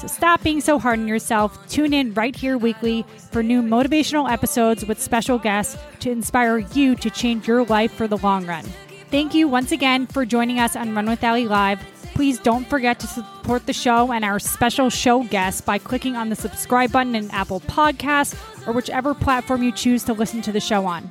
So stop being so hard on yourself. Tune in right here weekly for new motivational episodes with special guests to inspire you to change your life for the long run. Thank you once again for joining us on Run with Allie Live. Please don't forget to support the show and our special show guests by clicking on the subscribe button in Apple Podcasts or whichever platform you choose to listen to the show on.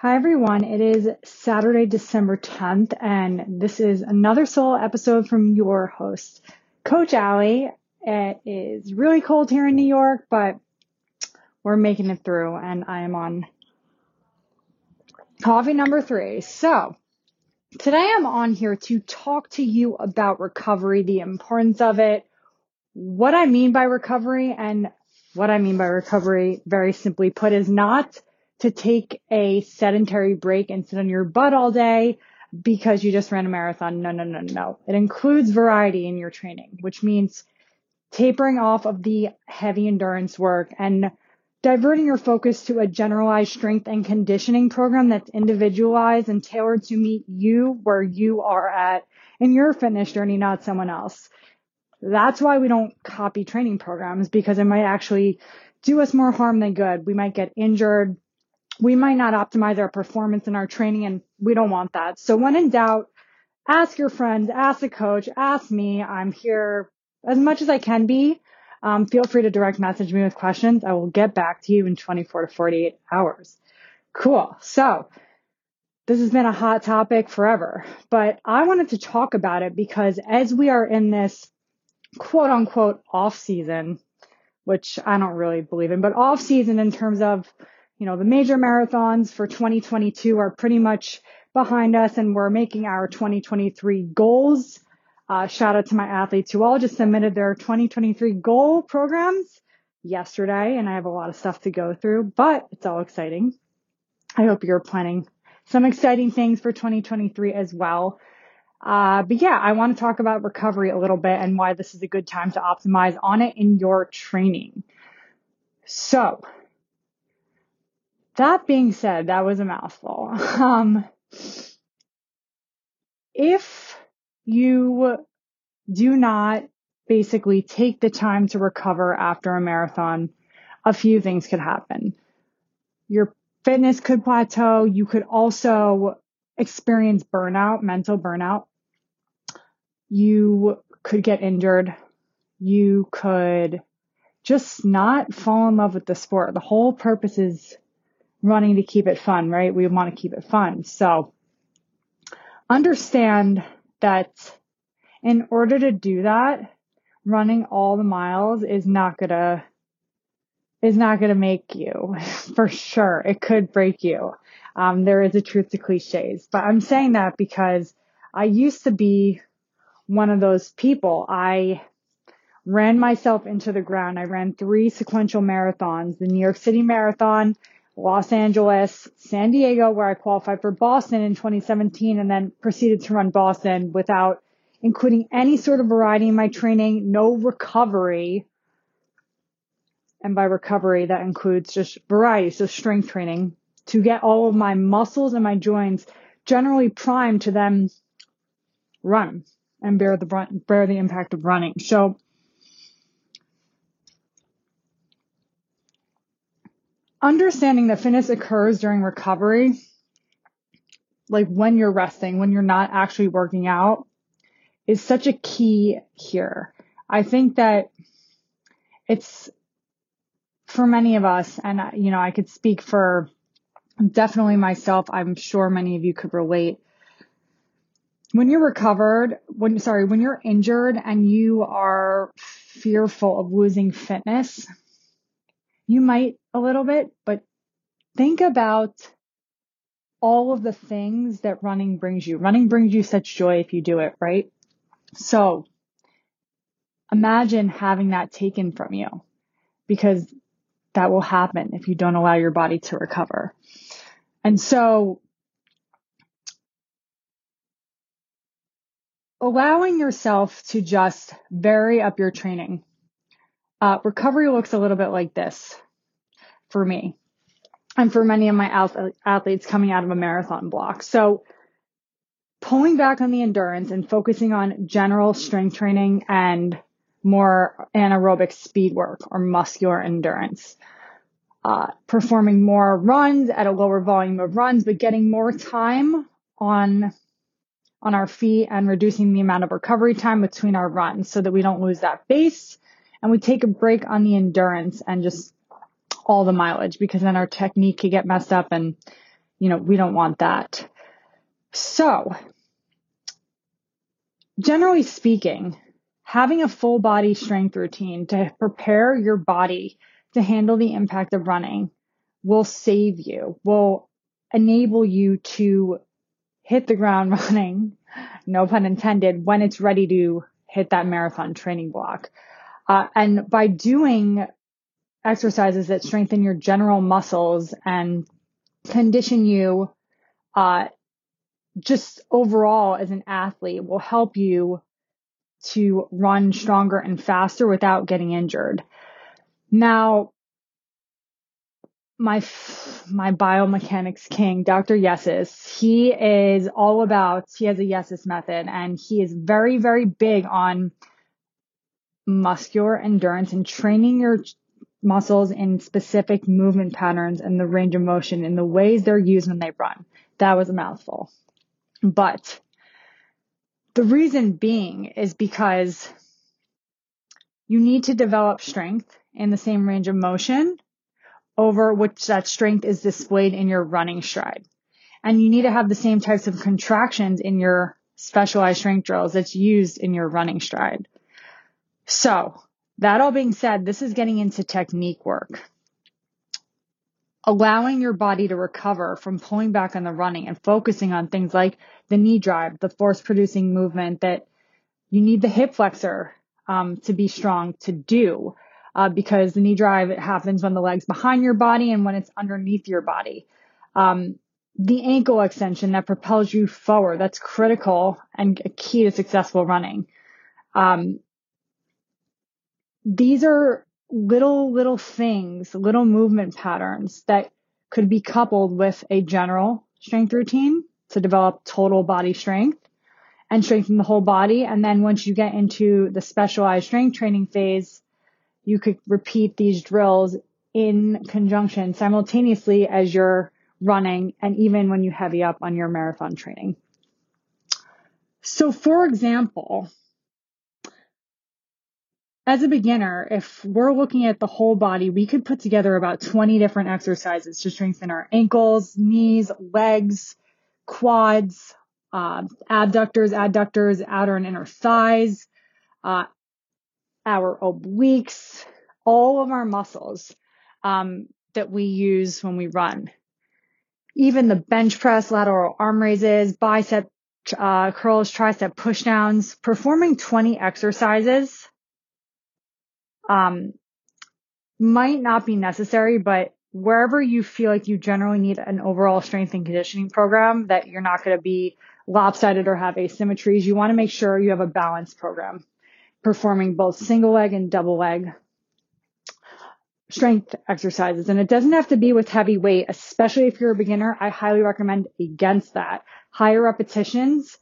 Hi, everyone. It is Saturday, December 10th, and this is another solo episode from your host, Coach Allie. It is really cold here in New York, but we're making it through, and I am on coffee number three. So, today I'm on here to talk to you about recovery, the importance of it, what I mean by recovery, and what I mean by recovery, very simply put, is not to take a sedentary break and sit on your butt all day because you just ran a marathon. No, no, no, no. It includes variety in your training, which means tapering off of the heavy endurance work and diverting your focus to a generalized strength and conditioning program that's individualized and tailored to meet you where you are at in your fitness journey, not someone else. That's why we don't copy training programs because it might actually do us more harm than good. We might get injured we might not optimize our performance in our training and we don't want that. So when in doubt, ask your friends, ask the coach, ask me. I'm here as much as I can be. Um, feel free to direct message me with questions. I will get back to you in 24 to 48 hours. Cool. So this has been a hot topic forever, but I wanted to talk about it because as we are in this quote unquote off season, which I don't really believe in, but off season in terms of you know, the major marathons for 2022 are pretty much behind us and we're making our 2023 goals. Uh, shout out to my athletes who all just submitted their 2023 goal programs yesterday and I have a lot of stuff to go through, but it's all exciting. I hope you're planning some exciting things for 2023 as well. Uh, but yeah, I want to talk about recovery a little bit and why this is a good time to optimize on it in your training. So that being said, that was a mouthful. Um, if you do not basically take the time to recover after a marathon, a few things could happen. Your fitness could plateau. You could also experience burnout, mental burnout. You could get injured. You could just not fall in love with the sport. The whole purpose is running to keep it fun, right? We want to keep it fun. So understand that in order to do that, running all the miles is not gonna, is not gonna make you for sure. It could break you. Um, there is a truth to cliches, but I'm saying that because I used to be one of those people. I ran myself into the ground. I ran three sequential marathons, the New York City Marathon, Los Angeles, San Diego, where I qualified for Boston in 2017 and then proceeded to run Boston without including any sort of variety in my training, no recovery. And by recovery, that includes just variety, so strength training to get all of my muscles and my joints generally primed to then run and bear the bear the impact of running. So understanding that fitness occurs during recovery, like when you're resting, when you're not actually working out, is such a key here. I think that it's for many of us, and you know, I could speak for definitely myself. I'm sure many of you could relate. When you're recovered, when, sorry, when you're injured and you are fearful of losing fitness, you might a little bit, but think about all of the things that running brings you. Running brings you such joy if you do it, right? So imagine having that taken from you because that will happen if you don't allow your body to recover. And so allowing yourself to just vary up your training. Uh, recovery looks a little bit like this for me and for many of my athletes coming out of a marathon block. So pulling back on the endurance and focusing on general strength training and more anaerobic speed work or muscular endurance. Uh, performing more runs at a lower volume of runs, but getting more time on on our feet and reducing the amount of recovery time between our runs so that we don't lose that base and we take a break on the endurance and just all the mileage because then our technique could get messed up and you know we don't want that. So generally speaking, having a full body strength routine to prepare your body to handle the impact of running will save you, will enable you to hit the ground running, no pun intended, when it's ready to hit that marathon training block. Uh, and by doing exercises that strengthen your general muscles and condition you, uh, just overall as an athlete will help you to run stronger and faster without getting injured. Now, my my biomechanics king, Dr. Yessis, he is all about he has a Yessis method and he is very very big on muscular endurance and training your muscles in specific movement patterns and the range of motion in the ways they're used when they run. That was a mouthful. But the reason being is because you need to develop strength in the same range of motion over which that strength is displayed in your running stride. And you need to have the same types of contractions in your specialized strength drills that's used in your running stride. So that all being said, this is getting into technique work. Allowing your body to recover from pulling back on the running and focusing on things like the knee drive, the force producing movement that you need the hip flexor um, to be strong to do. Uh, because the knee drive it happens when the leg's behind your body and when it's underneath your body. Um, the ankle extension that propels you forward, that's critical and a key to successful running. Um, these are little, little things, little movement patterns that could be coupled with a general strength routine to develop total body strength and strengthen the whole body. And then once you get into the specialized strength training phase, you could repeat these drills in conjunction simultaneously as you're running and even when you heavy up on your marathon training. So for example, as a beginner, if we're looking at the whole body, we could put together about 20 different exercises to strengthen our ankles, knees, legs, quads, uh, abductors, adductors, outer and inner thighs, uh, our obliques, all of our muscles um, that we use when we run. Even the bench press, lateral arm raises, bicep uh, curls, tricep pushdowns, performing 20 exercises um, might not be necessary, but wherever you feel like you generally need an overall strength and conditioning program that you're not going to be lopsided or have asymmetries, you want to make sure you have a balanced program performing both single leg and double leg strength exercises. And it doesn't have to be with heavy weight, especially if you're a beginner. I highly recommend against that. Higher repetitions,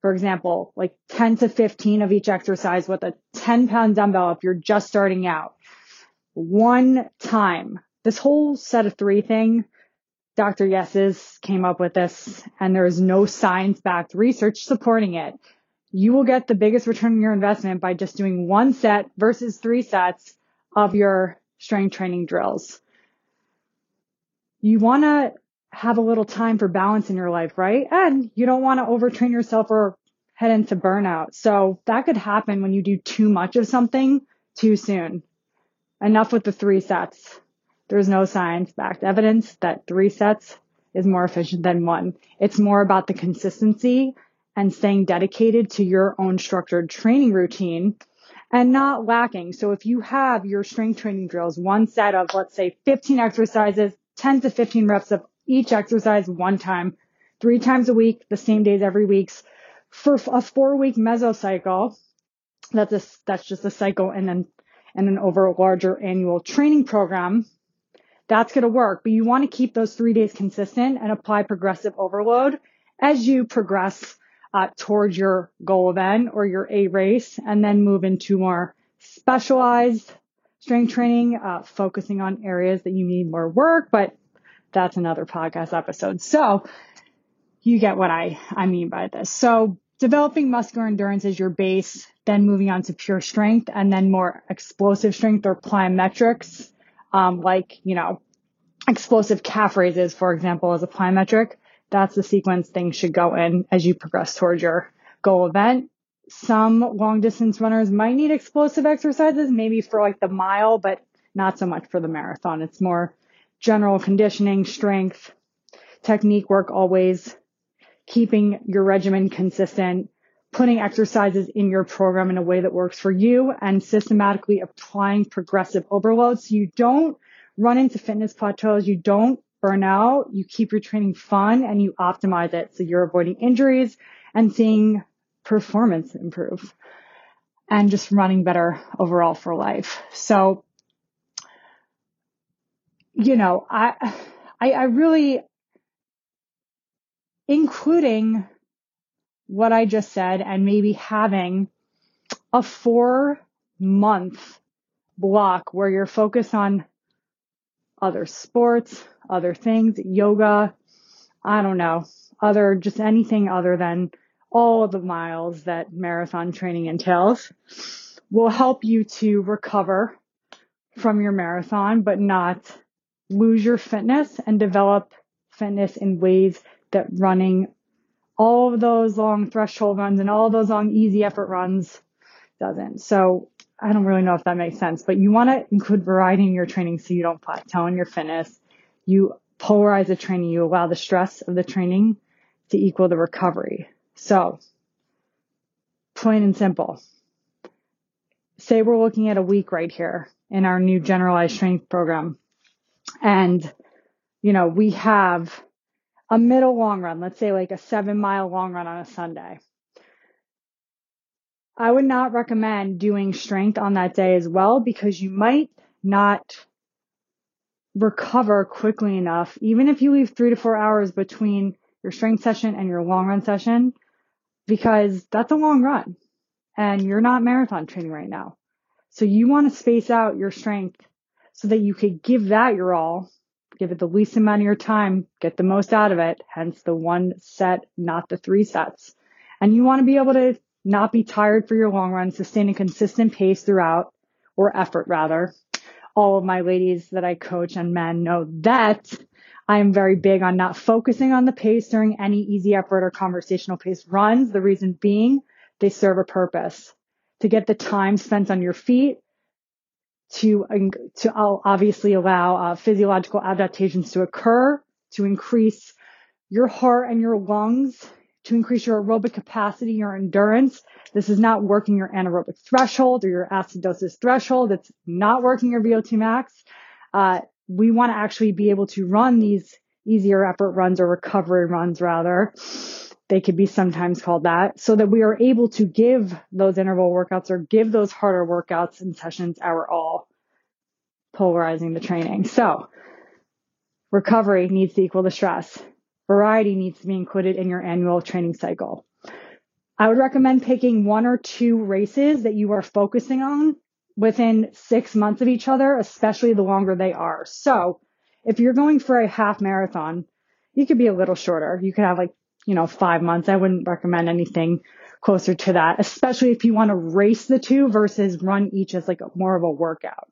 for example, like 10 to 15 of each exercise with a 10 pound dumbbell if you're just starting out. One time. This whole set of three thing, Dr. Yessis came up with this and there is no science backed research supporting it. You will get the biggest return on your investment by just doing one set versus three sets of your strength training drills. You want to have a little time for balance in your life, right? And you don't want to overtrain yourself or head into burnout. So that could happen when you do too much of something too soon. Enough with the three sets. There's no science backed evidence that three sets is more efficient than one. It's more about the consistency and staying dedicated to your own structured training routine and not lacking. So if you have your strength training drills, one set of, let's say 15 exercises, 10 to 15 reps of each exercise one time, three times a week, the same days every week for a four week mesocycle. That's a, that's just a cycle and then, and then over a larger annual training program that's going to work. But you want to keep those three days consistent and apply progressive overload as you progress uh, towards your goal event or your A race and then move into more specialized strength training, uh, focusing on areas that you need more work, but that's another podcast episode. So you get what I, I mean by this. So developing muscular endurance is your base, then moving on to pure strength and then more explosive strength or plyometrics um, like, you know, explosive calf raises, for example, as a plyometric. That's the sequence things should go in as you progress towards your goal event. Some long distance runners might need explosive exercises, maybe for like the mile, but not so much for the marathon. It's more general conditioning, strength, technique work always, keeping your regimen consistent, putting exercises in your program in a way that works for you and systematically applying progressive overload so you don't run into fitness plateaus, you don't burn out, you keep your training fun and you optimize it so you're avoiding injuries and seeing performance improve and just running better overall for life. So, you know, I, I, I really, including what I just said and maybe having a four month block where you're focused on other sports, other things, yoga, I don't know, other, just anything other than all the miles that marathon training entails will help you to recover from your marathon, but not lose your fitness and develop fitness in ways that running all of those long threshold runs and all those long easy effort runs doesn't. So I don't really know if that makes sense, but you want to include variety in your training so you don't plateau in your fitness. You polarize the training. You allow the stress of the training to equal the recovery. So plain and simple. Say we're looking at a week right here in our new generalized strength program. And, you know, we have a middle long run, let's say like a seven mile long run on a Sunday. I would not recommend doing strength on that day as well because you might not recover quickly enough, even if you leave three to four hours between your strength session and your long run session, because that's a long run and you're not marathon training right now. So you want to space out your strength so that you could give that your all give it the least amount of your time, get the most out of it, hence the one set, not the three sets. And you want to be able to not be tired for your long run, sustain a consistent pace throughout, or effort rather. All of my ladies that I coach and men know that I am very big on not focusing on the pace during any easy effort or conversational pace runs. The reason being they serve a purpose to get the time spent on your feet to, to obviously allow uh, physiological adaptations to occur, to increase your heart and your lungs, to increase your aerobic capacity, your endurance. This is not working your anaerobic threshold or your acidosis threshold. It's not working your VO2 max. Uh, we want to actually be able to run these easier effort runs or recovery runs rather. They could be sometimes called that so that we are able to give those interval workouts or give those harder workouts and sessions our all polarizing the training. So recovery needs to equal the stress. Variety needs to be included in your annual training cycle. I would recommend picking one or two races that you are focusing on within six months of each other, especially the longer they are. So if you're going for a half marathon, you could be a little shorter. You could have like, you know, five months. I wouldn't recommend anything closer to that, especially if you want to race the two versus run each as like more of a workout.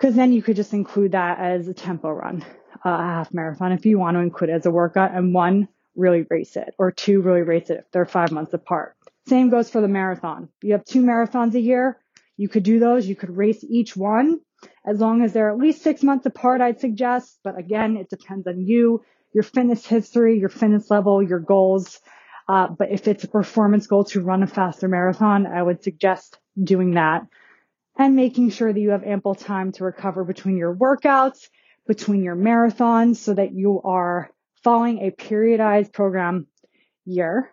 Cause then you could just include that as a tempo run, a half marathon if you want to include it as a workout and one really race it or two really race it if they're five months apart. Same goes for the marathon. You have two marathons a year. You could do those. You could race each one as long as they're at least six months apart, I'd suggest. But again, it depends on you, your fitness history, your fitness level, your goals. Uh, but if it's a performance goal to run a faster marathon, I would suggest doing that and making sure that you have ample time to recover between your workouts, between your marathons so that you are following a periodized program year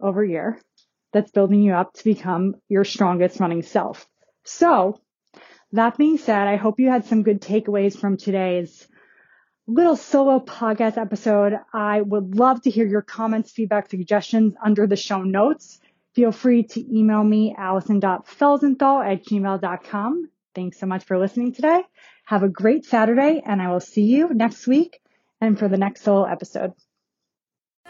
over year that's building you up to become your strongest running self. So that being said, I hope you had some good takeaways from today's little solo podcast episode. I would love to hear your comments, feedback, suggestions under the show notes. Feel free to email me, allison.felsenthal at gmail.com. Thanks so much for listening today. Have a great Saturday and I will see you next week and for the next solo episode.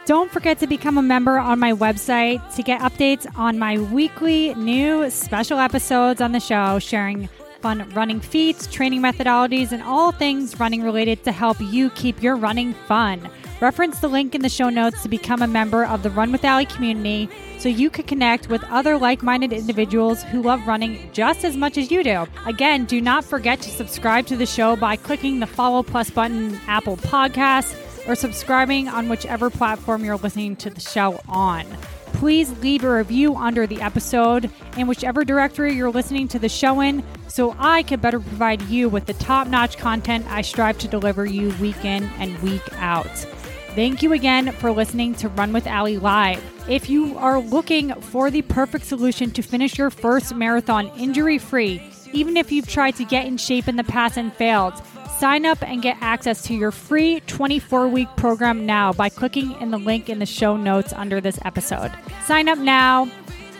Don't forget to become a member on my website to get updates on my weekly new special episodes on the show, sharing fun running feats, training methodologies, and all things running related to help you keep your running fun. Reference the link in the show notes to become a member of the Run with Allie community so you can connect with other like minded individuals who love running just as much as you do. Again, do not forget to subscribe to the show by clicking the follow plus button Apple Podcasts or subscribing on whichever platform you're listening to the show on. Please leave a review under the episode in whichever directory you're listening to the show in so I can better provide you with the top notch content I strive to deliver you week in and week out. Thank you again for listening to Run with Allie Live. If you are looking for the perfect solution to finish your first marathon injury free, even if you've tried to get in shape in the past and failed, Sign up and get access to your free 24 week program now by clicking in the link in the show notes under this episode. Sign up now.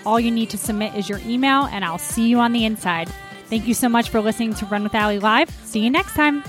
All you need to submit is your email, and I'll see you on the inside. Thank you so much for listening to Run with Allie Live. See you next time.